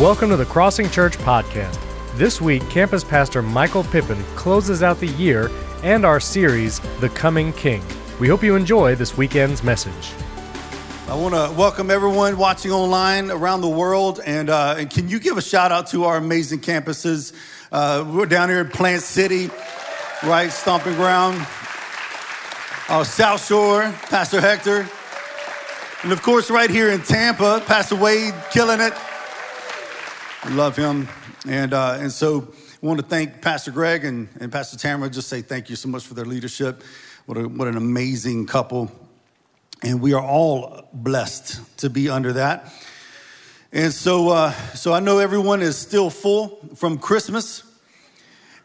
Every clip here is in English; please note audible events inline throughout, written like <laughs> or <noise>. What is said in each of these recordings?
Welcome to the Crossing Church Podcast. This week, campus pastor Michael Pippin closes out the year and our series, The Coming King. We hope you enjoy this weekend's message. I want to welcome everyone watching online around the world. And, uh, and can you give a shout out to our amazing campuses? Uh, we're down here in Plant City, right? Stomping ground. Our South Shore, Pastor Hector. And of course, right here in Tampa, Pastor Wade killing it. Love him. And, uh, and so I want to thank Pastor Greg and, and Pastor Tamara. Just say thank you so much for their leadership. What, a, what an amazing couple. And we are all blessed to be under that. And so, uh, so I know everyone is still full from Christmas.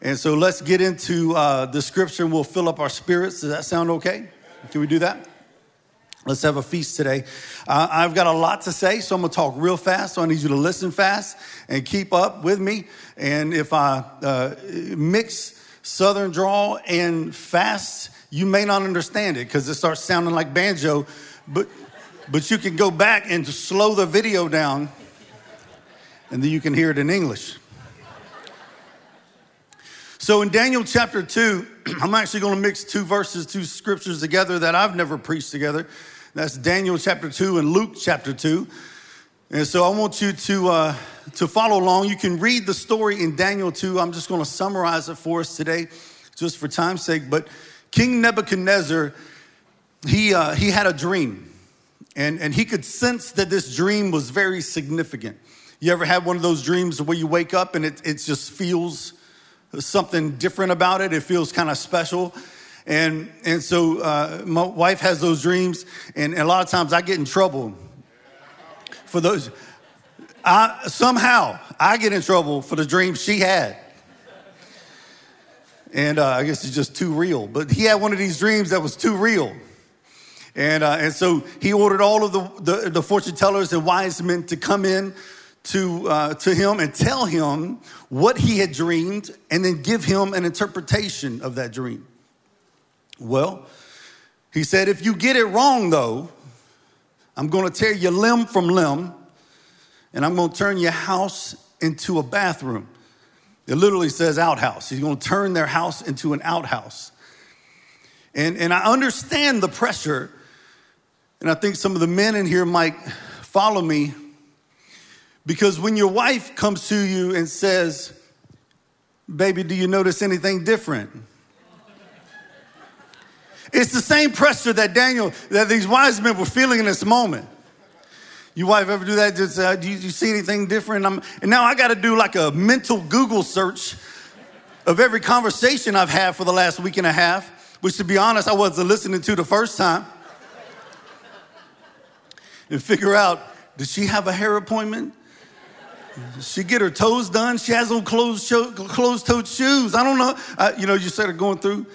And so let's get into uh, the scripture and we'll fill up our spirits. Does that sound okay? Can we do that? Let's have a feast today. Uh, I've got a lot to say, so I'm gonna talk real fast. So I need you to listen fast and keep up with me. And if I uh, mix Southern drawl and fast, you may not understand it because it starts sounding like banjo. But but you can go back and slow the video down, and then you can hear it in English. So in Daniel chapter 2, <clears throat> I'm actually to mix two verses, two scriptures together that I've never preached together. That's Daniel chapter 2 and Luke chapter 2. And so I want you to, uh, to follow along. You can read the story in Daniel 2. I'm just going to summarize it for us today, just for time's sake. But King Nebuchadnezzar, he, uh, he had a dream, and, and he could sense that this dream was very significant. You ever had one of those dreams where you wake up and it, it just feels something different about it. It feels kind of special. And, and so uh, my wife has those dreams, and, and, a lot of times I get in trouble for those. I, somehow I get in trouble for the dreams she had. And uh, I guess it's just too real. But he had one of these dreams that was too real. And, uh, and so he ordered all of the, the, the fortune tellers and wise men to come in to, uh, to him and tell him what he had dreamed and then give him an interpretation of that dream. Well, he said, if you get it wrong, though, I'm going to tear your limb from limb and I'm going to turn your house into a bathroom. It literally says outhouse. He's going to turn their house into an outhouse. And, and I understand the pressure, and I think some of the men in here might follow me because when your wife comes to you and says, Baby, do you notice anything different? It's the same pressure that Daniel, that these wise men were feeling in this moment. Your wife ever do that? Just, uh, do, you, do, you, see anything different? I'm, and now I got to do like a mental Google search of every conversation I've had for the last week and a half, which to be honest, I wasn't listening to the first time. and figure out, did she have a hair appointment? Does she get her toes done. She has on closed, closed-toed shoes. I don't know. Uh, you know, you started going through.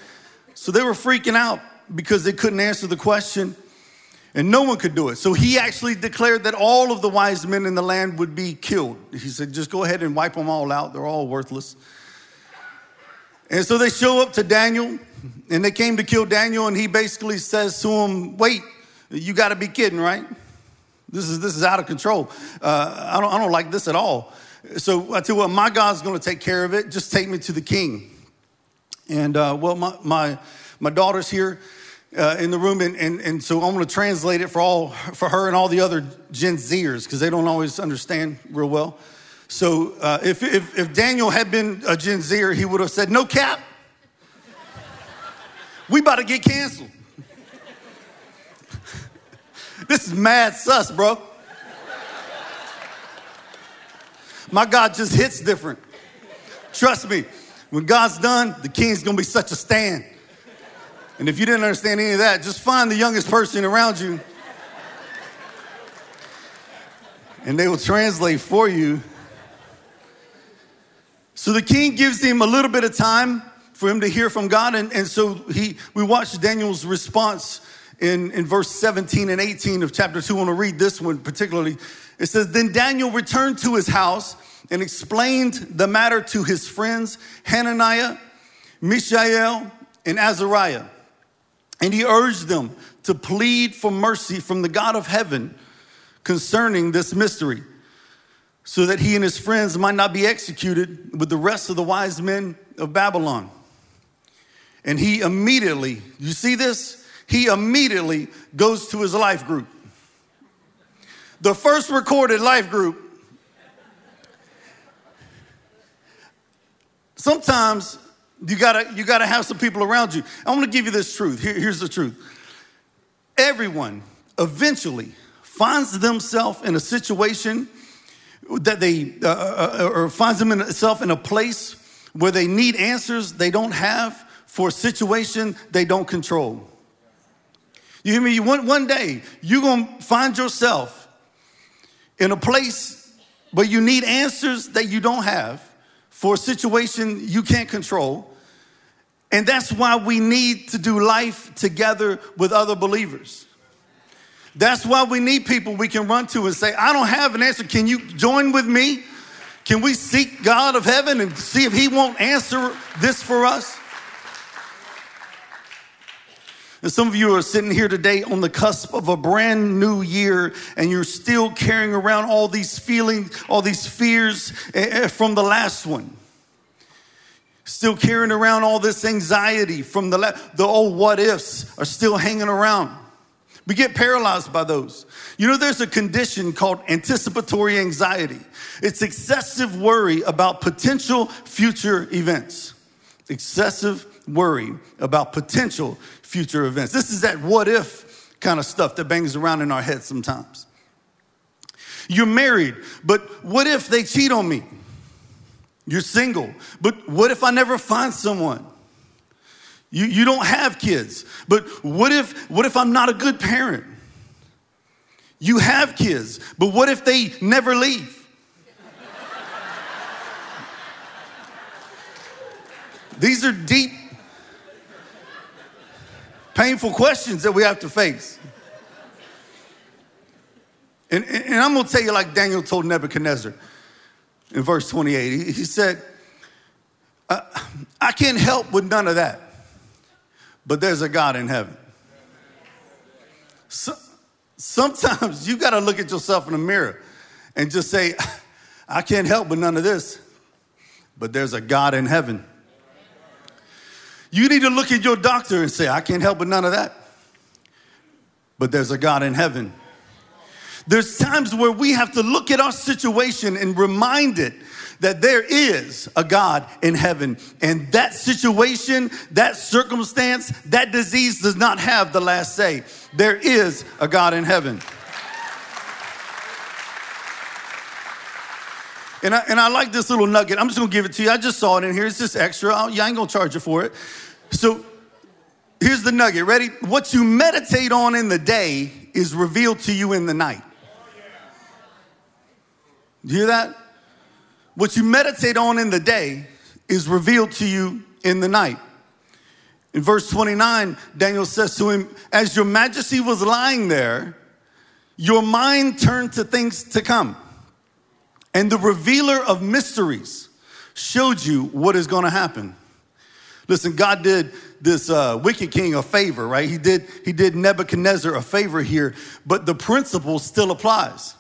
So they were freaking out because they couldn't answer the question, and no one could do it. So he actually declared that all of the wise men in the land would be killed. He said, "Just go ahead and wipe them all out. They're all worthless." And so they show up to Daniel, and they came to kill Daniel, and he basically says to them, "Wait, you got to be kidding, right?" This is, this is out of control. Uh, I, don't, I don't like this at all. So I tell you what, my God's going to take care of it. Just take me to the king. And uh, well, my, my, my daughter's here uh, in the room, and, and, and so I'm going to translate it for, all, for her and all the other Gen Zers because they don't always understand real well. So uh, if, if, if Daniel had been a Gen Zer, he would have said, No cap. We about to get canceled. <laughs> This is mad sus, bro. My God just hits different. Trust me, when God's done, the king's gonna be such a stand. And if you didn't understand any of that, just find the youngest person around you and they will translate for you. So the king gives him a little bit of time for him to hear from God. And, and so he, we watch Daniel's response in, in verse 17 and 18 of chapter 2. I want to read this one particularly. It says, Then Daniel returned to his house and explained the matter to his friends Hananiah, Mishael, and Azariah. And he urged them to plead for mercy from the God of heaven concerning this mystery. so that he and his friends might not be executed with the rest of the wise men of Babylon. And he immediately, you see this? He immediately goes to his life group. The first recorded life group. Sometimes you gotta, you gotta have some people around you. I wanna give you this truth. Here, here's the truth. Everyone eventually finds themselves in a situation that they, uh, uh, uh or finds themselves in a place where they need answers they don't have for a situation they don't control. You hear me? One, one day, you're gonna find yourself in a place where you need answers that you don't have for a situation you can't control. And that's why we need to do life together with other believers. That's why we need people we can run to and say, I don't have an answer. Can you join with me? Can we seek God of heaven and see if He won't answer this for us? And some of you are sitting here today on the cusp of a brand new year, and you're still carrying around all these feelings, all these fears eh, eh, from the last one. Still carrying around all this anxiety from the, la- the old what ifs are still hanging around. We get paralyzed by those. You know, there's a condition called anticipatory anxiety. It's excessive worry about potential future events. Excessive worry about potential future events. This is that what if kind of stuff that bangs around in our heads sometimes. You're married, but what if they cheat on me? You're single, but what if I never find someone? You, you don't have kids, but what if, what if I'm not a good parent? You have kids, but what if they never leave? These are deep, painful questions that we have to face. And, and I'm gonna tell you, like Daniel told Nebuchadnezzar in verse 28, he said, I can't help with none of that but there's a God in heaven. So, sometimes you got to look at yourself in the mirror and just say, I can't help with none of this, but there's a God in heaven. You need to look at your doctor and say, I can't help but none of that, but there's a God in heaven. There's times where we have to look at our situation and remind it that there is a God in heaven. And that situation, that circumstance, that disease does not have the last say. There is a God in heaven. And I, and I like this little nugget. I'm just gonna give it to you. I just saw it in here. It's just extra. I, I ain't gonna charge you for it. So here's the nugget. Ready? What you meditate on in the day is revealed to you in the night. Do You hear that? What you meditate on in the day is revealed to you in the night. In verse 29, Daniel says to him, As your majesty was lying there, your mind turned to things to come. And the revealer of mysteries showed you what is going to happen. Listen, God did this uh, wicked king a favor, right? He did, he did Nebuchadnezzar a favor here, but the principle still applies.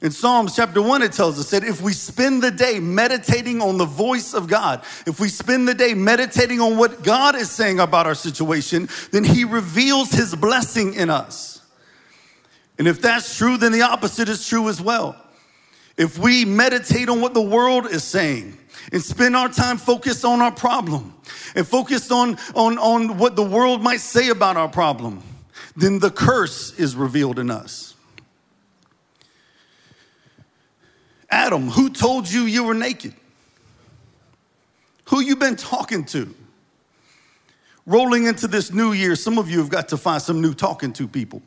In Psalms chapter 1, it tells us that if we spend the day meditating on the voice of God, if we spend the day meditating on what God is saying about our situation, then He reveals His blessing in us. And if that's true, then the opposite is true as well. If we meditate on what the world is saying and spend our time focused on our problem and focused on, on, on what the world might say about our problem, then the curse is revealed in us. Adam, who told you you were naked? Who you been talking to? Rolling into this new year, some of you have got to find some new talking to people.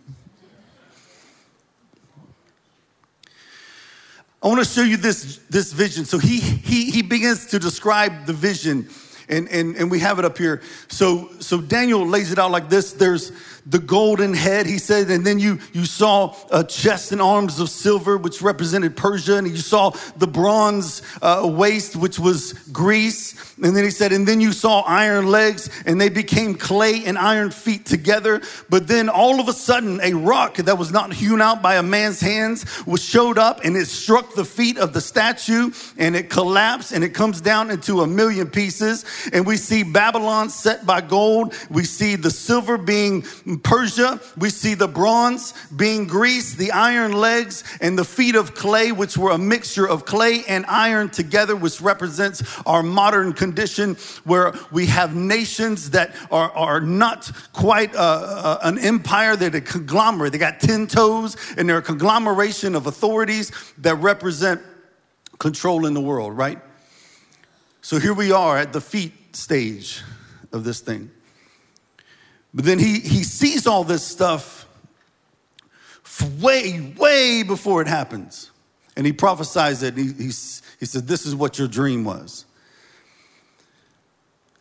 I want to show you this, this vision. So he, he, he begins to describe the vision, and, and, and we have it up here. So, so Daniel lays it out like this there's, the golden head, he said, and then you, you saw a chest and arms of silver, which represented Persia, and you saw the bronze uh, waist, which was Greece. And then he said, and then you saw iron legs, and they became clay and iron feet together. But then all of a sudden, a rock that was not hewn out by a man's hands was showed up, and it struck the feet of the statue, and it collapsed, and it comes down into a million pieces. And we see Babylon set by gold. We see the silver being Persia. We see the bronze being Greece, the iron legs, and the feet of clay, which were a mixture of clay and iron together, which represents our modern condition where we have nations that are, are not quite uh, uh, an empire, they're a conglomerate. They got 10 toes, and they're a conglomeration of authorities that represent control in the world, right? So here we are at the feet stage of this thing. But then he, he sees all this stuff way, way before it happens. And he prophesies it. He, he, he said, This is what your dream was.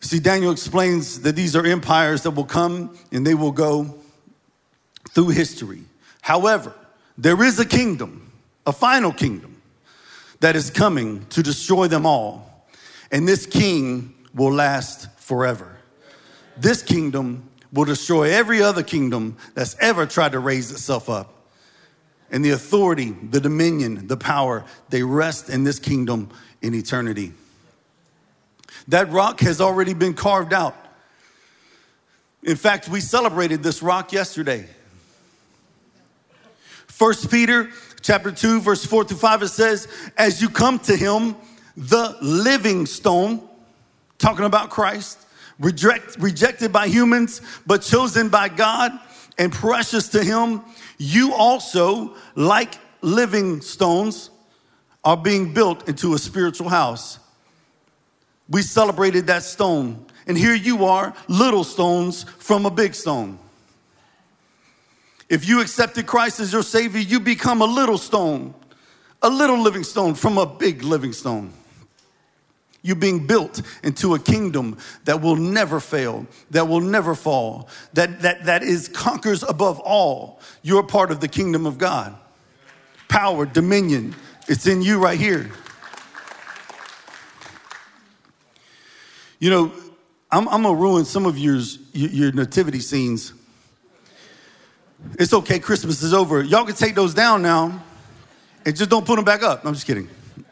See, Daniel explains that these are empires that will come and they will go through history. However, there is a kingdom, a final kingdom, that is coming to destroy them all. And this king will last forever. This kingdom will destroy every other kingdom that's ever tried to raise itself up. And the authority, the dominion, the power, they rest in this kingdom in eternity. That rock has already been carved out. In fact, we celebrated this rock yesterday. First Peter chapter 2 verse 4 through 5 it says, "As you come to him, the living stone, talking about Christ, reject, rejected by humans, but chosen by God and precious to Him, you also, like living stones, are being built into a spiritual house. We celebrated that stone, and here you are, little stones from a big stone. If you accepted Christ as your Savior, you become a little stone, a little living stone from a big living stone. You're being built into a kingdom that will never fail, that will never fall, that, that, that is conquers above all. You're part of the kingdom of God. Power, dominion, it's in you right here. You know, I'm, I'm gonna ruin some of yours, your nativity scenes. It's okay, Christmas is over. Y'all can take those down now and just don't put them back up. I'm just kidding.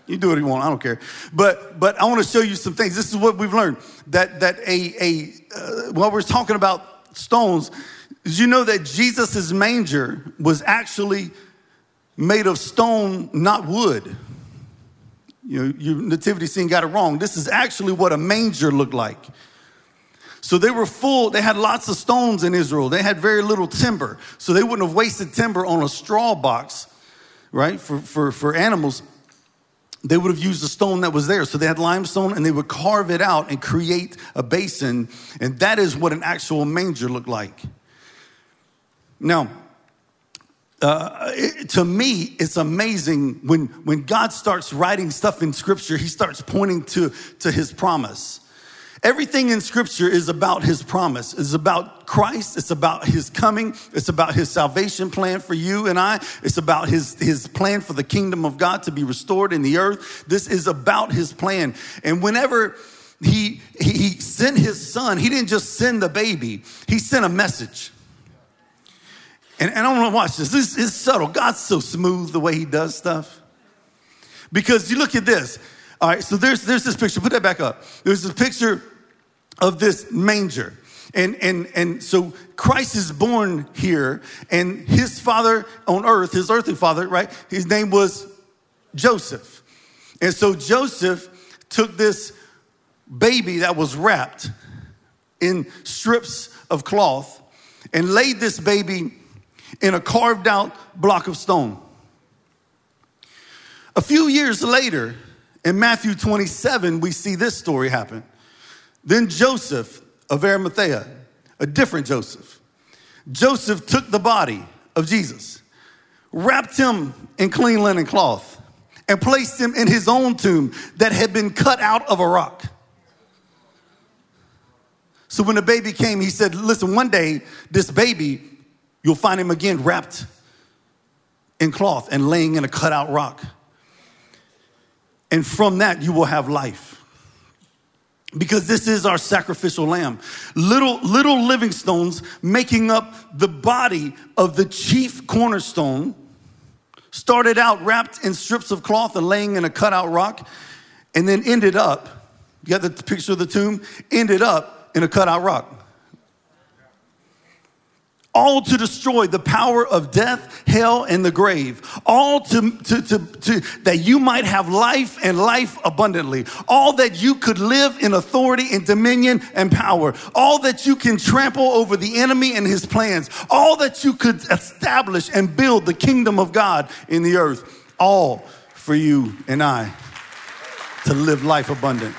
You do what you want. I don't care. But but I want to show you some things. This is what we've learned that that a a uh, while we're talking about stones, did you know that Jesus's manger was actually made of stone, not wood? You know, your nativity scene got it wrong. This is actually what a manger looked like. So they were full, they had lots of stones in Israel. They had very little timber. So they wouldn't have wasted timber on a straw box, right, for, for, for animals they would have used the stone that was there. So they had limestone and they would carve it out and create a basin. And that is what an actual manger looked like. Now, uh, it, to me, it's amazing when, when God starts writing stuff in scripture, he starts pointing to, to his promise. Everything in scripture is about his promise. It's about Christ. It's about his coming. It's about his salvation plan for you and I. It's about his, his plan for the kingdom of God to be restored in the earth. This is about his plan. And whenever he, he sent his son, he didn't just send the baby, he sent a message. And, and I want to watch this. This is subtle. God's so smooth the way he does stuff. Because you look at this. All right, so there's, there's this picture. Put that back up. There's a picture of this manger. And, and, and so Christ is born here, and his father on earth, his earthly father, right? His name was Joseph. And so Joseph took this baby that was wrapped in strips of cloth and laid this baby in a carved out block of stone. A few years later, in Matthew 27, we see this story happen. Then Joseph of Arimathea, a different Joseph, Joseph took the body of Jesus, wrapped him in clean linen cloth, and placed him in his own tomb that had been cut out of a rock. So when the baby came, he said, Listen, one day, this baby, you'll find him again wrapped in cloth and laying in a cut out rock. And from that, you will have life. Because this is our sacrificial lamb. Little, little living stones making up the body of the chief cornerstone started out wrapped in strips of cloth and laying in a cutout rock, and then ended up, you got the picture of the tomb, ended up in a cutout rock all to destroy the power of death, hell, and the grave, all to, to, to, to, that you might have life and life abundantly, all that you could live in authority and dominion and power, all that you can trample over the enemy and his plans, all that you could establish and build the kingdom of God in the earth, all for you and I to live life abundant.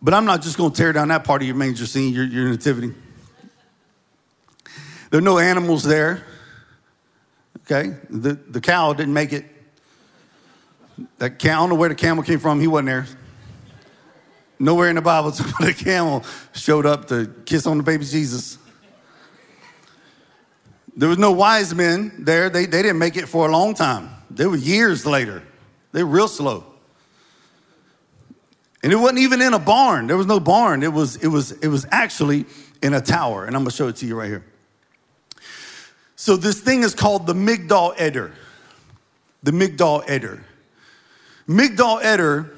But I'm not just going to tear down that part of your manger scene, your, your nativity. There are no animals there. Okay? The, the cow didn't make it. That cow, I don't know where the camel came from, he wasn't there. Nowhere in the Bible <laughs> the camel showed up to kiss on the baby Jesus. There was no wise men there. They, they didn't make it for a long time. They were years later. They were real slow. And it wasn't even in a barn. There was no barn. It was, it was, it was actually in a tower. And I'm gonna show it to you right here. So this thing is called the Migdal Eder. The Migdal Eder. Migdal Eder,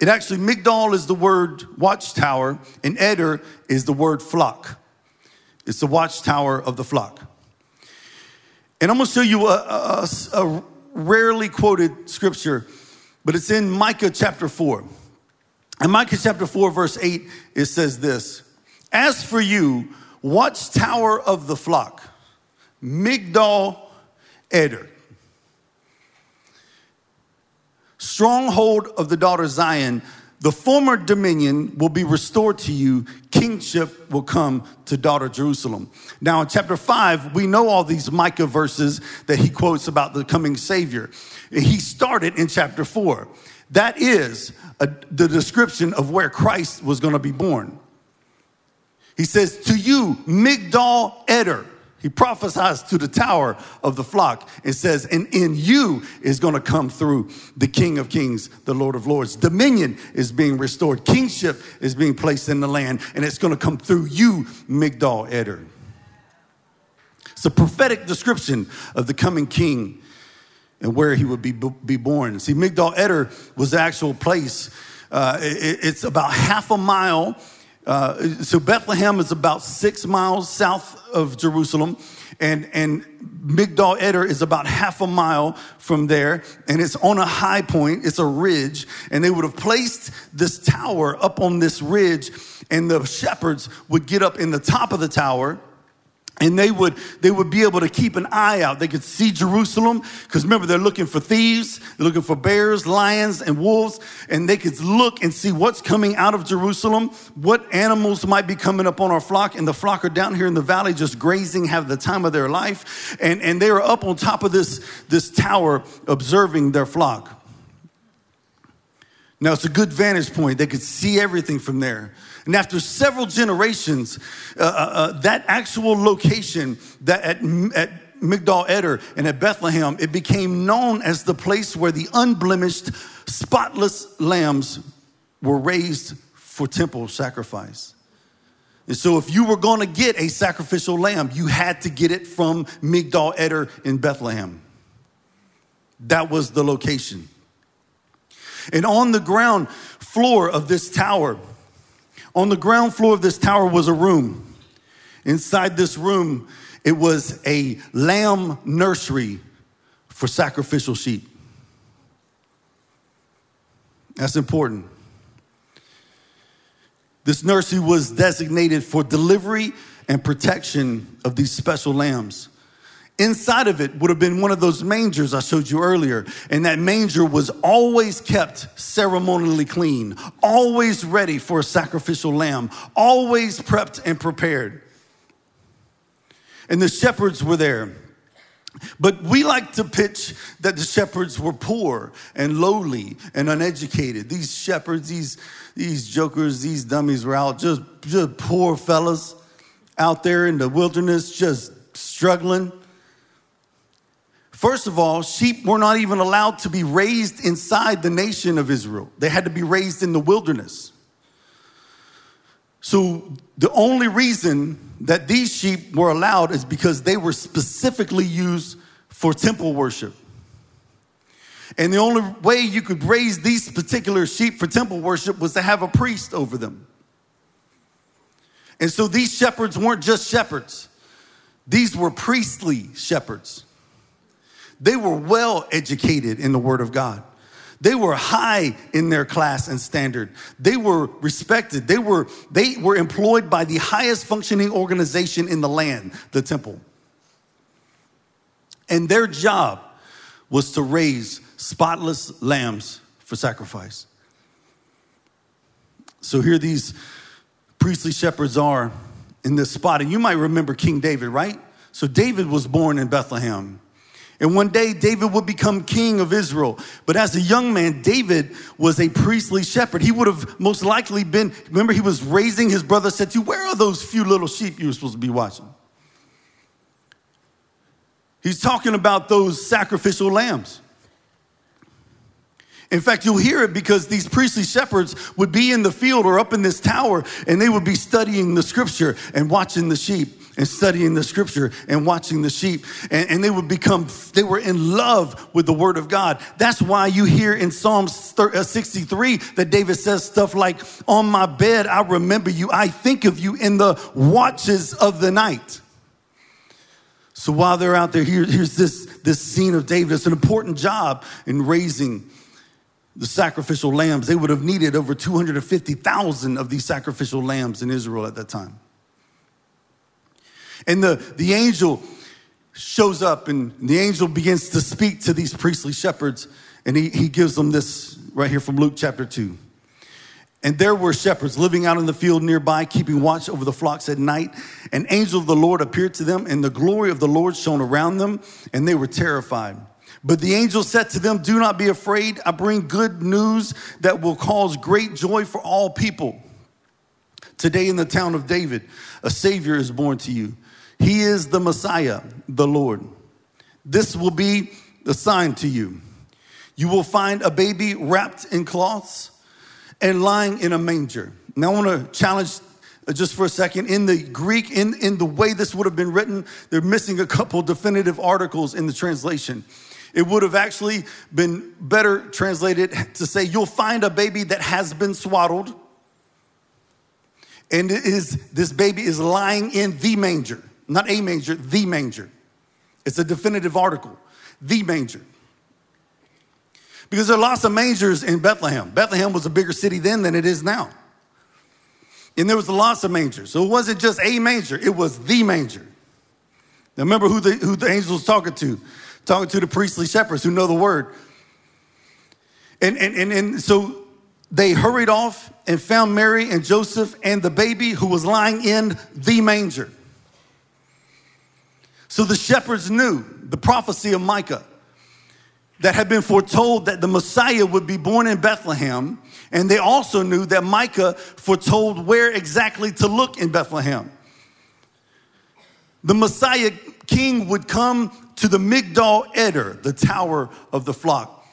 it actually, Migdal is the word watchtower, and Eder is the word flock. It's the watchtower of the flock. And I'm gonna show you a, a, a rarely quoted scripture, but it's in Micah chapter 4. In Micah chapter 4, verse 8, it says this As for you, watchtower of the flock, Migdal Eder, stronghold of the daughter Zion, the former dominion will be restored to you, kingship will come to daughter Jerusalem. Now, in chapter 5, we know all these Micah verses that he quotes about the coming Savior. He started in chapter 4. That is a, the description of where Christ was going to be born. He says, To you, Migdal Eder. He prophesies to the tower of the flock and says, And in you is going to come through the King of Kings, the Lord of Lords. Dominion is being restored, kingship is being placed in the land, and it's going to come through you, Migdal Eder. It's a prophetic description of the coming king and where he would be, be born. See, Migdal Eder was the actual place. Uh, it, it's about half a mile. Uh, so Bethlehem is about six miles south of Jerusalem, and and Migdal Eder is about half a mile from there, and it's on a high point. It's a ridge, and they would have placed this tower up on this ridge, and the shepherds would get up in the top of the tower and they would they would be able to keep an eye out. They could see jerusalem because remember they're looking for thieves they're looking for bears lions and wolves and they could look and see what's coming out of jerusalem what animals might be coming up on our flock and the flock are down here in the valley just grazing have the time of their life and and they were up on top of this this tower observing their flock now it's a good vantage point they could see everything from there and after several generations, uh, uh, uh, that actual location that at, at Migdal Eder and at Bethlehem, it became known as the place where the unblemished, spotless lambs were raised for temple sacrifice. And so, if you were going to get a sacrificial lamb, you had to get it from Migdal Eder in Bethlehem. That was the location. And on the ground floor of this tower, on the ground floor of this tower was a room. Inside this room, it was a lamb nursery for sacrificial sheep. That's important. This nursery was designated for delivery and protection of these special lambs. Inside of it would have been one of those mangers I showed you earlier. And that manger was always kept ceremonially clean, always ready for a sacrificial lamb, always prepped and prepared. And the shepherds were there. But we like to pitch that the shepherds were poor and lowly and uneducated. These shepherds, these, these jokers, these dummies were out, just, just poor fellas out there in the wilderness, just struggling. First of all, sheep were not even allowed to be raised inside the nation of Israel, they had to be raised in the wilderness. So the only reason that these sheep were allowed is because they were specifically used for temple worship. And the only way you could raise these particular sheep for temple worship was to have a priest over them. And so these shepherds weren't just shepherds, these were priestly shepherds. They were well educated in the Word of God. They were high in their class and standard. They were respected. They were, they were employed by the highest functioning organization in the land, the temple. And their job was to raise spotless lambs for sacrifice. So here these priestly shepherds are in this spot. And you might remember King David, right? So David was born in Bethlehem. And one day David would become king of Israel. But as a young man, David was a priestly shepherd. He would have most likely been, remember, he was raising his brother, said to Where are those few little sheep you were supposed to be watching? He's talking about those sacrificial lambs. In fact, you'll hear it because these priestly shepherds would be in the field or up in this tower and they would be studying the scripture and watching the sheep and studying the scripture and watching the sheep. And, and, they would become they were in love with the word of god. That's why you hear in psalms uh, 63 that david says stuff like on my bed i remember you. I think of you in the watches of the night. So while they're out there here, here's this, this scene of david. It's an important job in raising the sacrificial lambs. They would have needed over 250000 of these sacrificial lambs in israel at that time and the, the angel shows up, and the angel begins to speak to these priestly shepherds, and he, he gives them this right here from Luke chapter 2. And there were shepherds living out in the field nearby, keeping watch over the flocks at night. An angel of the Lord appeared to them, and the glory of the Lord shone around them, and they were terrified. But the angel said to them, Do not be afraid. I bring good news that will cause great joy for all people. Today in the town of David, a Savior is born to you. He is the Messiah, the Lord. This will be the sign to you. You will find a baby wrapped in cloths and lying in a manger. Now, I want to challenge uh, just for a second. In the Greek, in, in the way this would have been written, they're missing a couple definitive articles in the translation. It would have actually been better translated to say, You'll find a baby that has been swaddled, and it is, this baby is lying in the manger. Not a manger, the manger. It's a definitive article, the manger. Because there are lots of mangers in Bethlehem. Bethlehem was a bigger city then than it is now. And there was lots of mangers. So it wasn't just a manger, it was the manger. Now remember who the, who the angel was talking to, talking to the priestly shepherds who know the word. And, and, and, and so they hurried off and found Mary and Joseph and the baby who was lying in the manger. So the shepherds knew the prophecy of Micah that had been foretold that the Messiah would be born in Bethlehem. And they also knew that Micah foretold where exactly to look in Bethlehem. The Messiah king would come to the Migdal Eder, the tower of the flock,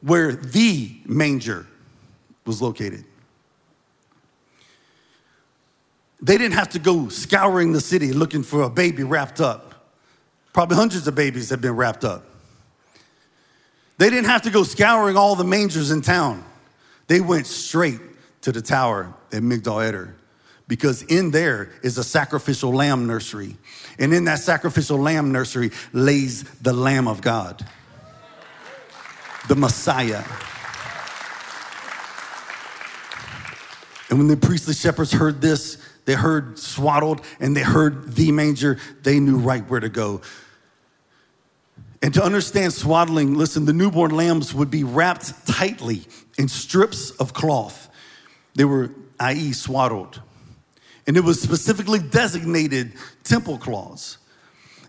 where the manger was located. They didn't have to go scouring the city looking for a baby wrapped up. Probably hundreds of babies have been wrapped up. They didn't have to go scouring all the mangers in town. They went straight to the tower at Migdal Eder because in there is a sacrificial lamb nursery. And in that sacrificial lamb nursery lays the Lamb of God, the Messiah. And when the priestly shepherds heard this, they heard swaddled and they heard the manger, they knew right where to go. And to understand swaddling, listen, the newborn lambs would be wrapped tightly in strips of cloth. They were, i.e., swaddled. And it was specifically designated temple cloths.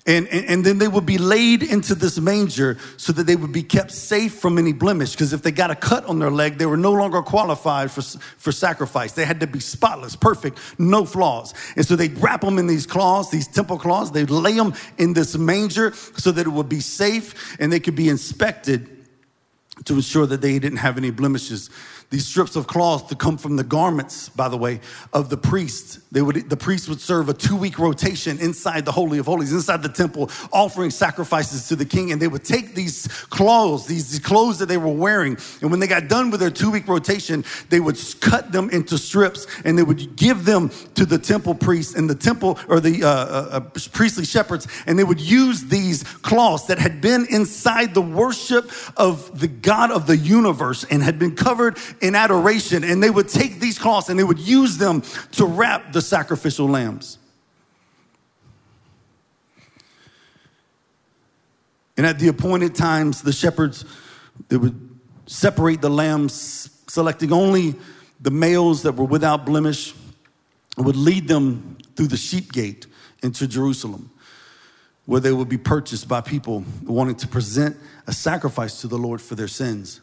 And, and, and, then they would be laid into this manger so that they would be kept safe from any blemish. Because if they got a cut on their leg, they were no longer qualified for, for sacrifice. They had to be spotless, perfect, no flaws. And so they'd wrap them in these cloths, these temple cloths. They'd lay them in this manger so that it would be safe and they could be inspected to ensure that they didn't have any blemishes. These strips of cloth to come from the garments, by the way, of the priests. They would, the priest would serve a two week rotation inside the Holy of Holies, inside the temple, offering sacrifices to the king. And they would take these clothes, these, these clothes that they were wearing, and when they got done with their two week rotation, they would cut them into strips and they would give them to the temple priests and the temple or the uh, uh, uh priestly shepherds. And they would use these cloths that had been inside the worship of the God of the universe and had been covered in adoration. And they would take these cloths and they would use them to wrap the sacrificial lambs. And at the appointed times, the shepherds they would separate the lambs, selecting only the males that were without blemish, and would lead them through the sheep gate into Jerusalem, where they would be purchased by people wanting to present a sacrifice to the Lord for their sins.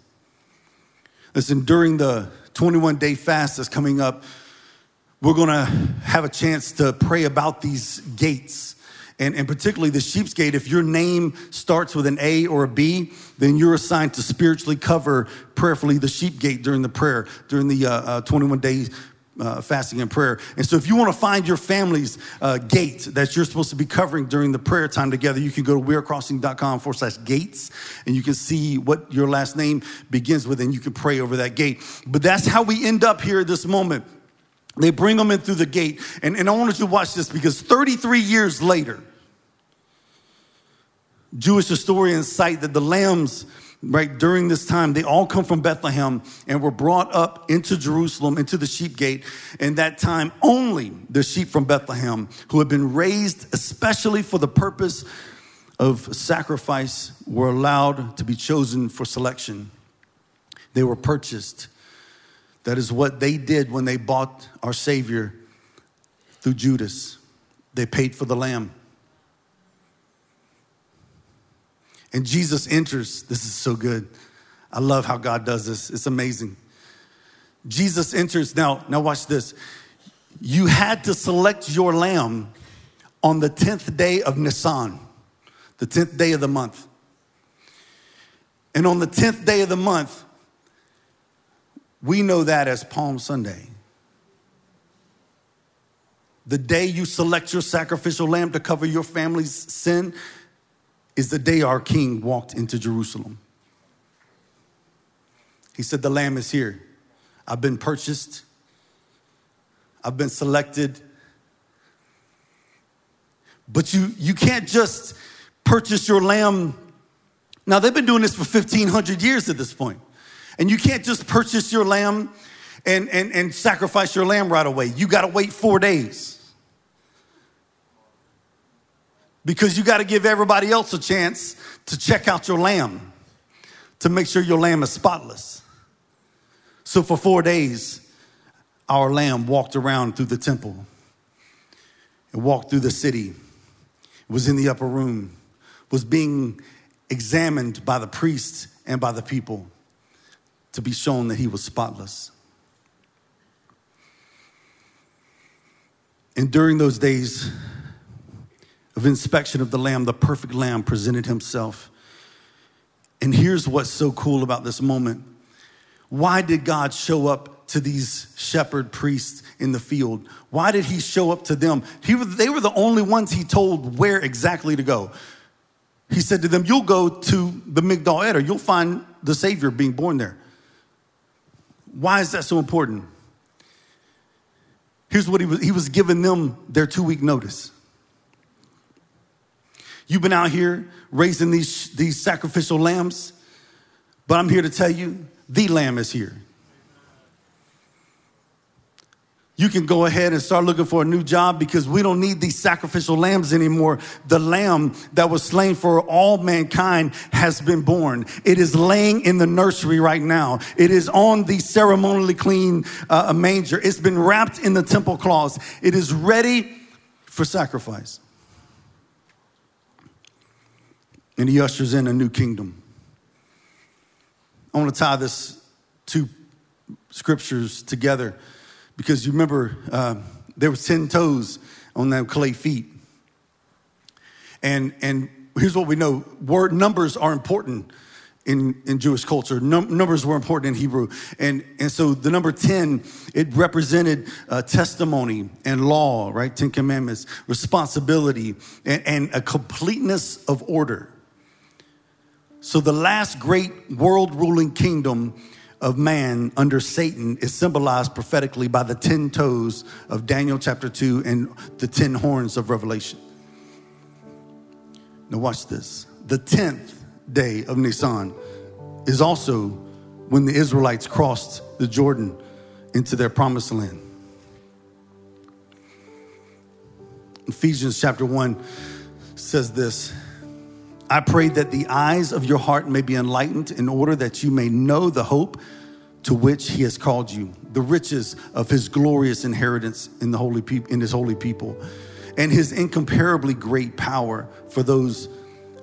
Listen, during the 21 day fast that's coming up, we're gonna have a chance to pray about these gates. And, and particularly the sheep's gate, if your name starts with an A or a B, then you're assigned to spiritually cover prayerfully the sheep gate during the prayer, during the uh, uh, 21 days uh, fasting and prayer. And so, if you want to find your family's uh, gate that you're supposed to be covering during the prayer time together, you can go to wearecrossing.com forward slash gates and you can see what your last name begins with and you can pray over that gate. But that's how we end up here at this moment. They bring them in through the gate. And, and I wanted you to watch this because 33 years later, Jewish historians cite that the lambs right during this time they all come from bethlehem and were brought up into jerusalem into the sheep gate. And that time only the sheep from bethlehem who had been raised especially for the purpose of sacrifice were allowed to be chosen for selection. They were purchased. That is what they did when they bought our savior through judas. They paid for the lamb And Jesus enters. This is so good. I love how God does this. It's amazing. Jesus enters. Now, now watch this. You had to select your lamb on the 10th day of Nisan, the 10th day of the month. And on the 10th day of the month, we know that as Palm Sunday. The day you select your sacrificial lamb to cover your family's sin, is the day our king walked into Jerusalem. He said, The lamb is here. I've been purchased, I've been selected. But you, you can't just purchase your lamb. Now, they've been doing this for 1,500 years at this point. And you can't just purchase your lamb and, and, and sacrifice your lamb right away. You got to wait four days because you got to give everybody else a chance to check out your lamb to make sure your lamb is spotless. So for four days, our lamb walked around through the temple and walked through the city, It was in the upper room, was being examined by the priests and by the people to be shown that he was spotless. And during those days, of inspection of the lamb, the perfect lamb presented himself. And here's what's so cool about this moment. Why did God show up to these shepherd priests in the field? Why did he show up to them? He, they were the only ones he told where exactly to go. He said to them, You'll go to the Migdal Eder, you'll find the Savior being born there. Why is that so important? Here's what he was, he was giving them their two week notice. You've been out here raising these, these sacrificial lambs, but I'm here to tell you the lamb is here. You can go ahead and start looking for a new job because we don't need these sacrificial lambs anymore. The lamb that was slain for all mankind has been born. It is laying in the nursery right now. It is on the ceremonially clean uh, manger. It's been wrapped in the temple cloths. It is ready for sacrifice. And he ushers in a new kingdom. I want to tie this two scriptures together because you remember uh, there was 10 toes on them clay feet. And, and here's what we know word numbers are important in, in Jewish culture. Num- numbers were important in Hebrew. And, and so the number 10, it represented uh, testimony and law, right? Ten Commandments, responsibility, and, and a completeness of order. So the last great world ruling kingdom of man under Satan is symbolized prophetically by the 10 toes of Daniel chapter 2 and the 10 horns of Revelation. Now, watch this. The 10th day of Nisan is also when the Israelites crossed the Jordan into their promised land. Ephesians chapter 1 says this I pray that the eyes of your heart may be enlightened in order that you may know the hope to which he has called you, the riches of his glorious inheritance in the holy in his holy people, and his incomparably great power for those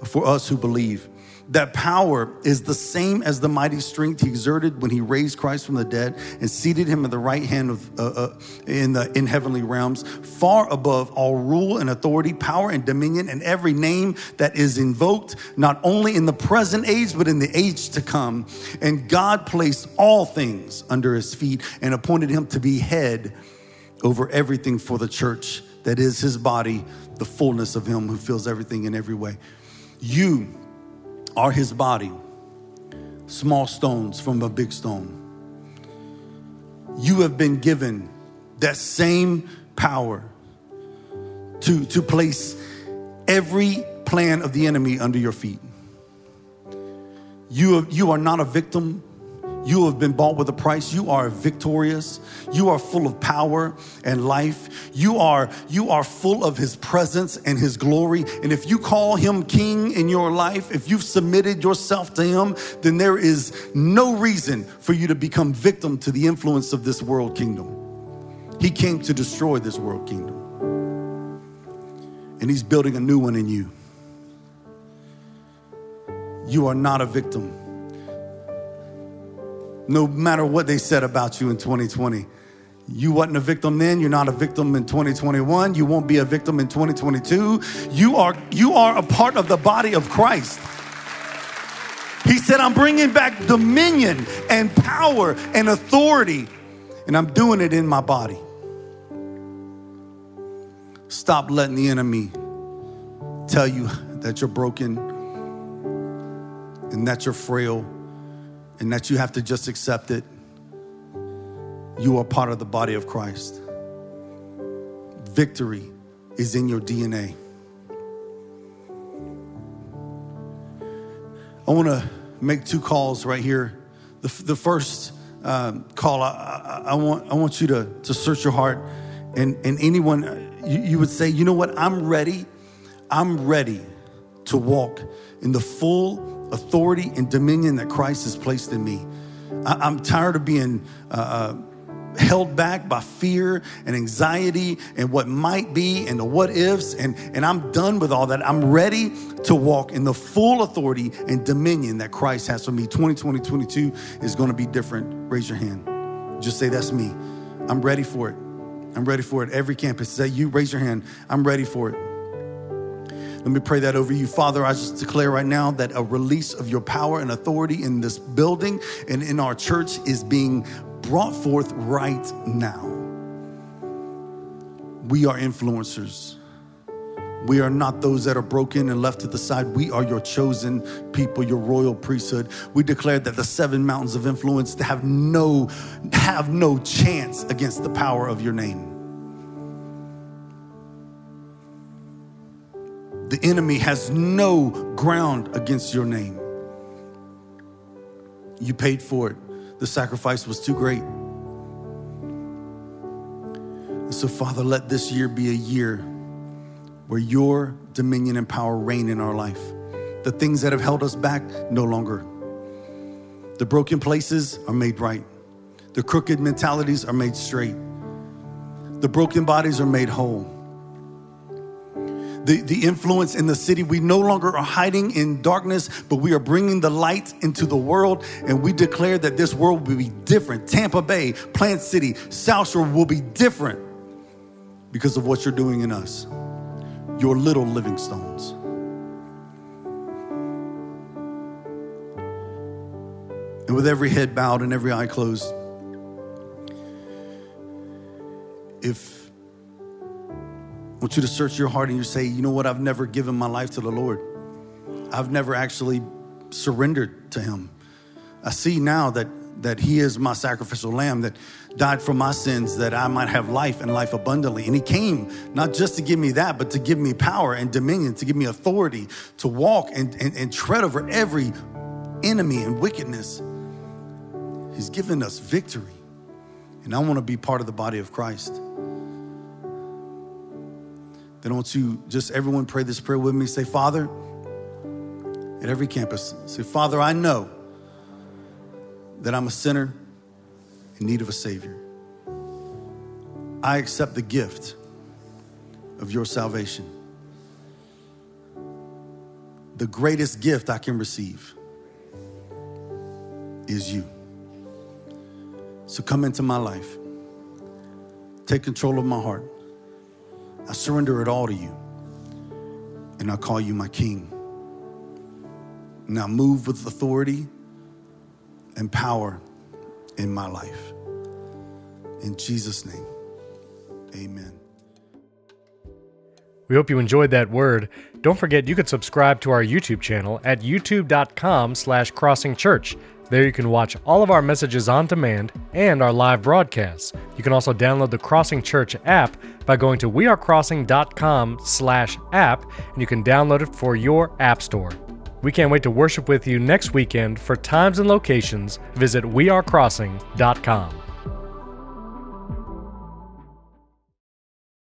for us who believe that power is the same as the mighty strength he exerted when he raised Christ from the dead and seated him at the right hand of uh, uh, in the in heavenly realms, far above all rule and authority, power and dominion, and every name that is invoked, not only in the present age but in the age to come. And God placed all things under his feet and appointed him to be head over everything for the church that is his body, the fullness of him who fills everything in every way. You are his body, small stones from a big stone. You have been given that same power to, to place every plan of the enemy under your feet. You, you are not a victim you have been bought with a price. You are victorious. You are full of power and life. You are you are full of his presence and his glory. And if you call him king in your life, if you've submitted yourself to him, then there is no reason for you to become victim to the influence of this world kingdom. He came to destroy this world kingdom. And he's building a new one in you. You are not a victim no matter what they said about you in 2020. You wasn't a victim then, you're not a victim in 2021, you won't be a victim in 2022. You are you are a part of the body of Christ. He said, I'm bringing back dominion and power and authority, and I'm doing it in my body. Stop letting the enemy tell you that you're broken and that you're frail and that you have to just accept it. You are part of the body of Christ. Victory is in your DNA. I want to make two calls right here. The, the first um, call, I, I, I, want, I want you to, to search your heart, and, and anyone, you, you would say, you know what, I'm ready. I'm ready to walk in the full authority and dominion that Christ has placed in me. I, am tired of being uh, uh, held back by fear and anxiety and what might be and the what ifs, and, and I'm done with all that. I'm ready to walk in the full authority and dominion that Christ has for me. 2020, 22 is going to be different. Raise your hand. Just say, That's me. I'm ready for it. I'm ready for it. Every campus, say, You raise your hand. I'm ready for it. Let me pray that over you. Father, I just declare right now that a release of your power and authority in this building and in our church is being brought forth right now. We are influencers. We are not those that are broken and left to the side. We are your chosen people, your royal priesthood. We declare that the seven mountains of influence have no have no chance against the power of your name. The enemy has no ground against your name. You paid for it. The sacrifice was too great. so, Father, let this year be a year where your dominion and power reign in our life. The things that have held us back, no longer. The broken places are made right. The crooked mentalities are made straight. The broken bodies are made whole the, the influence in the city. We no longer are hiding in darkness, but we are bringing the light into the world. And we declare that this world will be different. Tampa Bay, Plant City, South Shore will be different because of what you're doing in us. Your little living stones. And with every head bowed and every eye closed, if I want you to search your heart and you say, you know what, I've never given my life to the Lord. I've never actually surrendered to Him. I see now that that He is my sacrificial lamb that died for my sins that I might have life and life abundantly. And He came not just to give me that, but to give me power and dominion, to give me authority to walk and, and, and tread over every enemy and wickedness. He's given us victory. And I want to be part of the body of Christ. Then I want you, just everyone pray this prayer with me. Say, Father, at every campus, say, Father, I know that I'm a sinner in need of a Savior. I accept the gift of your salvation. The greatest gift I can receive is you. So come into my life. Take control of my heart. I surrender it all to you. And I call you my king. Now move with authority and power in my life. In Jesus' name, amen. We hope you enjoyed that word. Don't forget you can subscribe to our YouTube channel at youtube.com slash crossingchurch. There you can watch all of our messages on demand and our live broadcasts. You can also download the Crossing Church app by going to wearecrossing.com slash app, and you can download it for your app store. We can't wait to worship with you next weekend. For times and locations, visit wearecrossing.com.